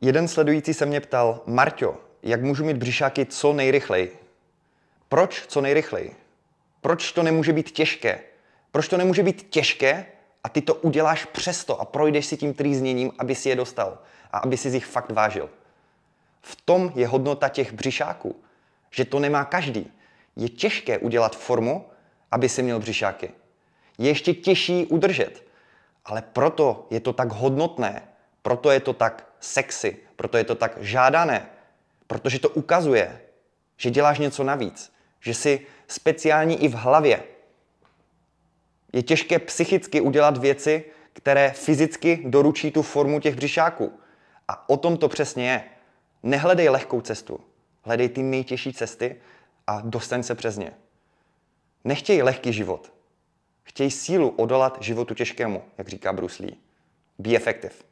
Jeden sledující se mě ptal, Marťo, jak můžu mít břišáky co nejrychleji? Proč co nejrychleji? Proč to nemůže být těžké? Proč to nemůže být těžké a ty to uděláš přesto a projdeš si tím trýzněním, aby si je dostal a aby si jich fakt vážil? V tom je hodnota těch břišáků, že to nemá každý. Je těžké udělat formu, aby si měl břišáky. Je ještě těžší udržet. Ale proto je to tak hodnotné, proto je to tak sexy, proto je to tak žádané, protože to ukazuje, že děláš něco navíc, že jsi speciální i v hlavě. Je těžké psychicky udělat věci, které fyzicky doručí tu formu těch břišáků. A o tom to přesně je. Nehledej lehkou cestu, hledej ty nejtěžší cesty a dostaň se přes ně. Nechtěj lehký život. Chtěj sílu odolat životu těžkému, jak říká Bruce Lee. Be effective.